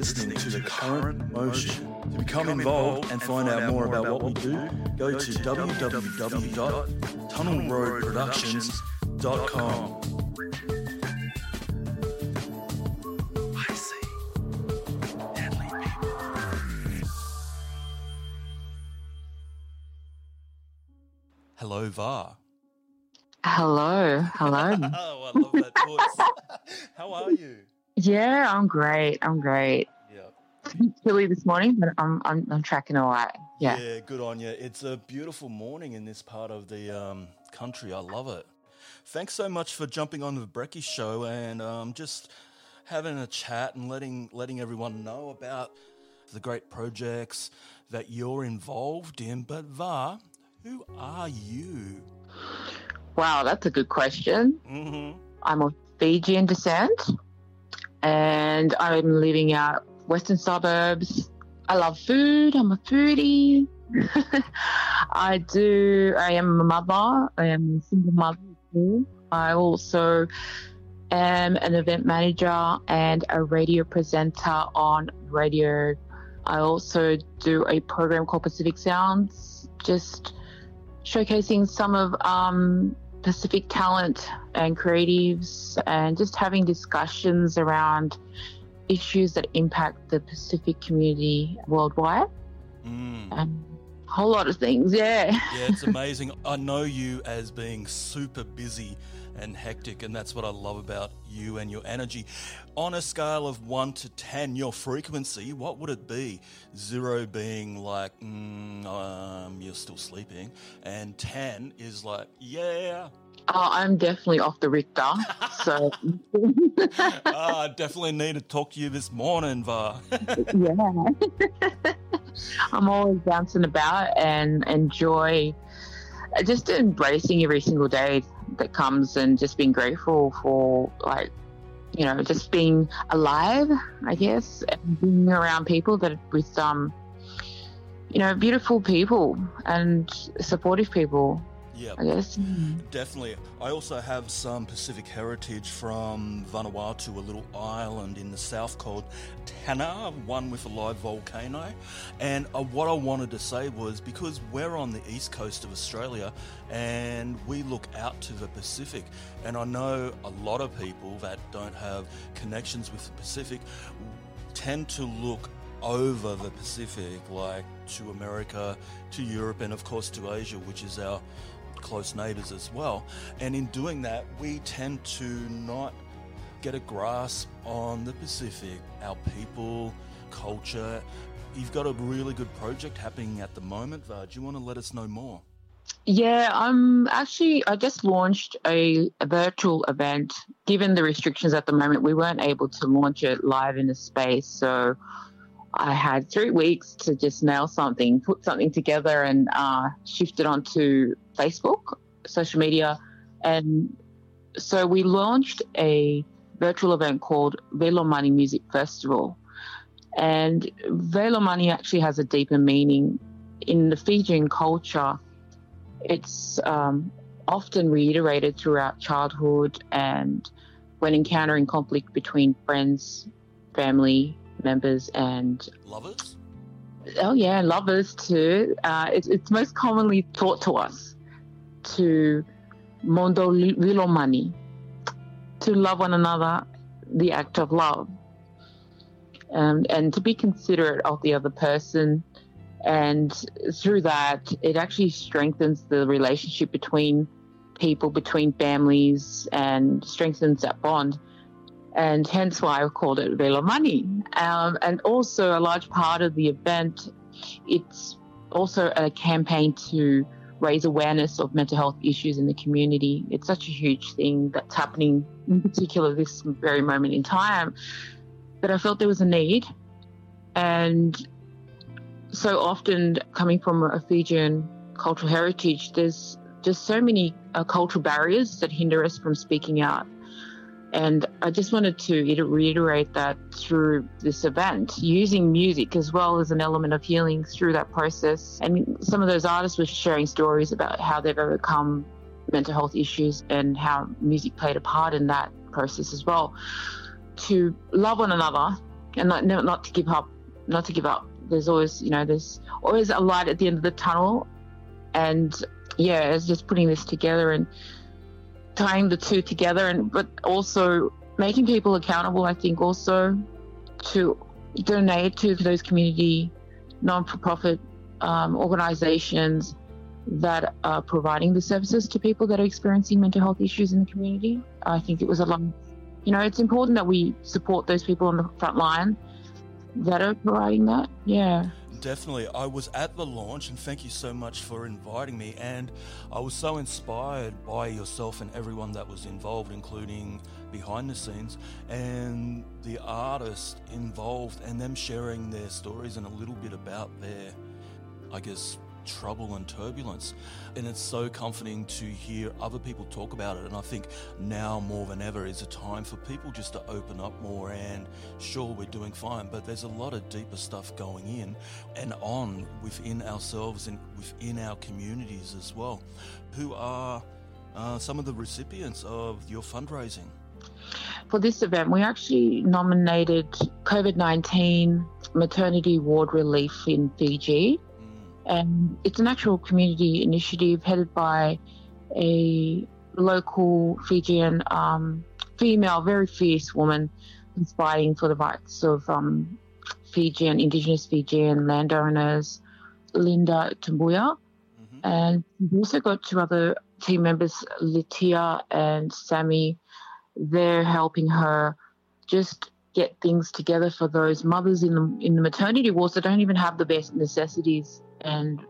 listening to The Current Motion. To become involved and find out more about what we do, go to www.tunnelroadproductions.com. I see deadly people. Hello, Va. Hello, hello. Oh, I love that voice. How are you? Yeah, I'm great. I'm great. Yeah. Chilly this morning, but I'm I'm, I'm tracking all right. Yeah. good on you. It's a beautiful morning in this part of the um, country. I love it. Thanks so much for jumping on the Brekky show and um, just having a chat and letting letting everyone know about the great projects that you're involved in. But Va, who are you? Wow, that's a good question. Mm-hmm. I'm of Fijian descent, and I'm living out western suburbs. I love food. I'm a foodie. I do. I am a mother. I am a single mother. I also am an event manager and a radio presenter on radio. I also do a program called Pacific Sounds, just showcasing some of um, Pacific talent and creatives, and just having discussions around issues that impact the Pacific community worldwide, Mm. and a whole lot of things. Yeah. Yeah, it's amazing. I know you as being super busy and hectic, and that's what I love about you and your energy. On a scale of one to 10, your frequency, what would it be? Zero being like, mm, um, you're still sleeping, and 10 is like, yeah. Oh, I'm definitely off the Richter. So, Ah, I definitely need to talk to you this morning, Va. yeah. I'm always bouncing about and enjoy just embracing every single day that comes and just being grateful for, like, you know, just being alive, I guess, and being around people that with, um, you know, beautiful people and supportive people, yeah. I guess. Definitely. I also have some Pacific heritage from Vanuatu, a little island in the south called Tanna, one with a live volcano. And uh, what I wanted to say was because we're on the east coast of Australia and we look out to the Pacific, and I know a lot of people that don't have connections with the Pacific tend to look over the Pacific, like to America, to Europe, and of course to Asia, which is our close neighbors as well. And in doing that, we tend to not get a grasp on the Pacific, our people, culture. You've got a really good project happening at the moment, Va. Do you want to let us know more? Yeah, I'm actually, I just launched a, a virtual event. Given the restrictions at the moment, we weren't able to launch it live in a space. So I had three weeks to just nail something, put something together, and uh, shift it onto Facebook, social media. And so we launched a virtual event called Veilomani Music Festival. And Veilomani actually has a deeper meaning in the Fijian culture it's um, often reiterated throughout childhood and when encountering conflict between friends, family members, and Lovers? oh yeah, lovers too. Uh, it's, it's most commonly taught to us to mondo veilomani, to love one another, the act of love, um, and to be considerate of the other person. And through that it actually strengthens the relationship between people between families and strengthens that bond. And hence why i called it Veilomani. Um, and also a large part of the event it's also a campaign to raise awareness of mental health issues in the community. It's such a huge thing that's happening in particular this very moment in time that i felt there was a need. And so often coming from a Fijian cultural heritage, there's just so many uh, cultural barriers that hinder us from speaking out. And I just wanted to reiterate that through this event, using music as well as an element of healing through that process. And some of those artists were sharing stories about how they've overcome mental health issues and how music played a part in that process as well. To love one another and not not to give up, not to give up. There's always you know there's always a light at the end of the tunnel, and yeah, it's just putting this together and tying the two together, and but also making people accountable. I think also to donate to those community non-for-profit um, organizations that are providing the services to people that are experiencing mental health issues in the community. I think it was a lot. You know, it's important that we support those people on the front line that are providing that. Yeah. Definitely. I was at the launch, and thank you so much for inviting me. And I was so inspired by yourself and everyone that was involved, including behind the scenes and the artists involved, and them sharing their stories and a little bit about their, I guess, trouble and turbulence. And it's so comforting to hear other people talk about it. And I think now more than ever is a time for people just to open up more. And sure, we're doing fine, but there's a lot of deeper stuff going in and on within ourselves and within our communities as well. Who are uh, some of the recipients of your fundraising? For this event, we actually nominated COVID 19 maternity ward relief in Fiji and it's an actual community initiative headed by a local Fijian um, female, very fierce woman who's fighting for the rights of um, Fijian, indigenous Fijian landowners, Linda Tumbuya. Mm-hmm. And we've also got two other team members, Litia and Sammy. They're helping her just get things together for those mothers in the in the maternity wards that don't even have the best necessities and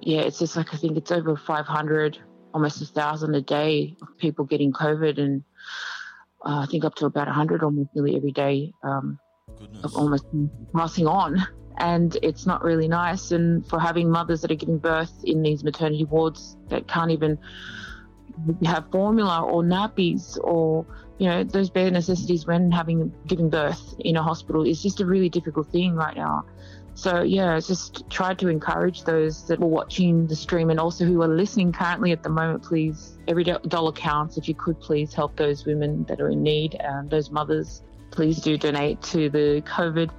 yeah, it's just like I think it's over 500, almost a thousand a day of people getting COVID, and uh, I think up to about 100 almost nearly every day um, of almost passing on. And it's not really nice. And for having mothers that are giving birth in these maternity wards that can't even have formula or nappies or you know those bare necessities when having giving birth in a hospital is just a really difficult thing right now so yeah, just try to encourage those that were watching the stream and also who are listening currently at the moment. Please, every dollar counts. If you could, please help those women that are in need, and those mothers. Please do donate to the COVID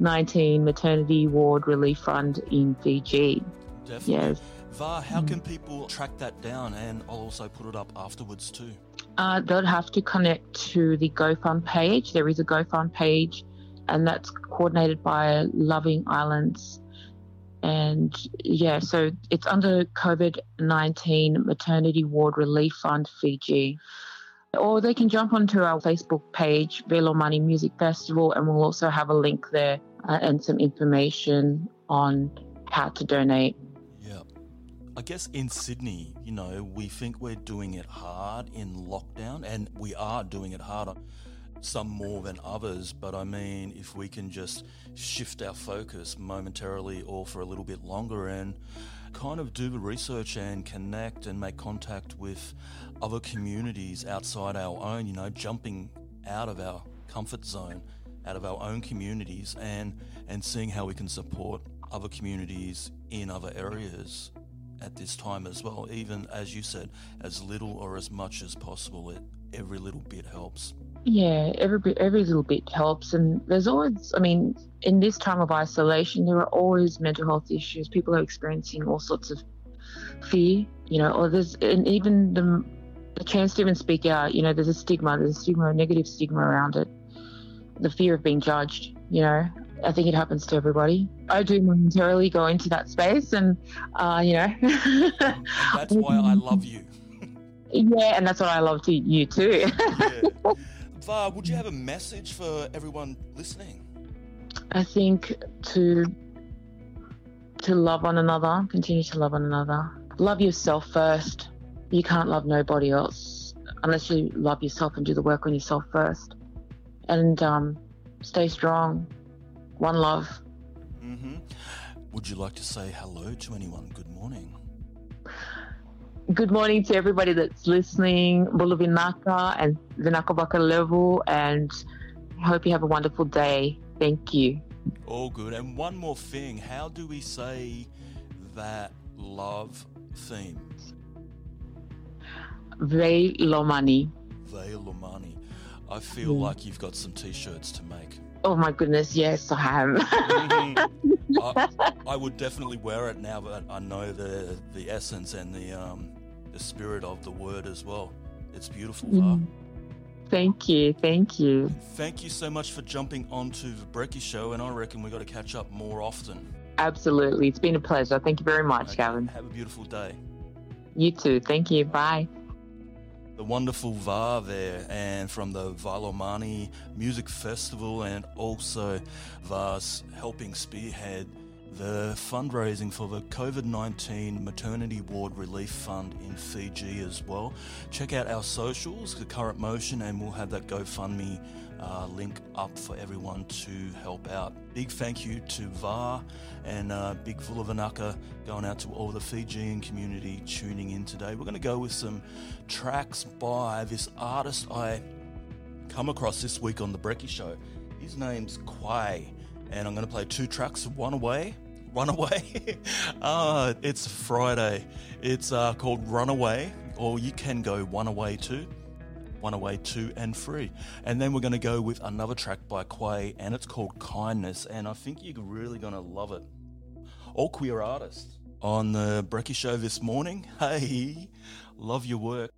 19 Maternity Ward Relief Fund in Fiji. Definitely. Yes. How can people track that down? And I'll also put it up afterwards too. Uh, they'll have to connect to the GoFund page. There is a GoFund page and that's coordinated by Loving Islands. And yeah, so it's under COVID 19 Maternity Ward Relief Fund Fiji. Or they can jump onto our Facebook page, Veilomani Music Festival, and we'll also have a link there uh, and some information on how to donate. I guess in Sydney, you know, we think we're doing it hard in lockdown, and we are doing it harder, some more than others, but I mean, if we can just shift our focus momentarily or for a little bit longer and kind of do the research and connect and make contact with other communities outside our own, you know, jumping out of our comfort zone, out of our own communities and and seeing how we can support other communities in other areas at this time as well, even as you said, as little or as much as possible. It, every little bit helps. Yeah, every every little bit helps, and there's always. I mean, in this time of isolation, there are always mental health issues. People are experiencing all sorts of fear, you know, or there's and even the the chance to even speak out. You know, there's a stigma, there's a stigma, a negative stigma around it. The fear of being judged. You know, I think it happens to everybody. I do momentarily go into that space, and uh, you know, that's why I love you. yeah, and that's what I love to you too. yeah. Va, would you have a message for everyone listening? I think to to love one another, continue to love one another. Love yourself first. You can't love nobody else unless you love yourself and do the work on yourself first. And um, stay strong. One love. Mm-hmm. Would you like to say hello to anyone? Good morning good morning to everybody that's listening, Bula vinaka and Vinaka level, and hope you have a wonderful day. Thank you. All good. And one more thing how do we say that love theme? Ve Lomani. Ve Lomani. I feel mm. like you've got some t-shirts to make. Oh my goodness, yes, I have. mm-hmm. I, I, would definitely wear it now, but I know the the essence and the um, the spirit of the word as well. It's beautiful, mm. Thank you, thank you. Thank you so much for jumping onto the Brekky Show, and I reckon we got to catch up more often. Absolutely, it's been a pleasure. Thank you very much, okay. Gavin. Have a beautiful day. You too. Thank you. Bye the wonderful Va there, and from the Veilomani Music Festival, and also Va's helping spearhead the fundraising for the COVID 19 Maternity Ward Relief Fund in Fiji as well. Check out our socials, the current motion, and we'll have that GoFundMe uh, link up for everyone to help out. Big thank you to Va and uh, big Bula vinaka going out to all the Fijian community tuning in today. We're going to go with some tracks by this artist I come across this week on the Brekky Show. His name's Quay, and I'm going to play two tracks, one away. Runaway. uh, it's Friday. It's uh, called Runaway, or you can go One Away too. One Away 2 and 3. And then we're going to go with another track by Quay, and it's called Kindness, and I think you're really going to love it. All queer artists on the Brekky Show this morning. Hey, love your work.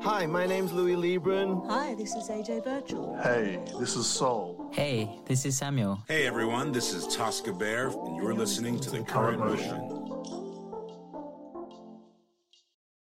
Hi, my name's Louis Libran. Hi, this is AJ Birchall. Hey, this is Soul. Hey, this is Samuel. Hey everyone, this is Tosca Bear, and you're listening to The Current Motion.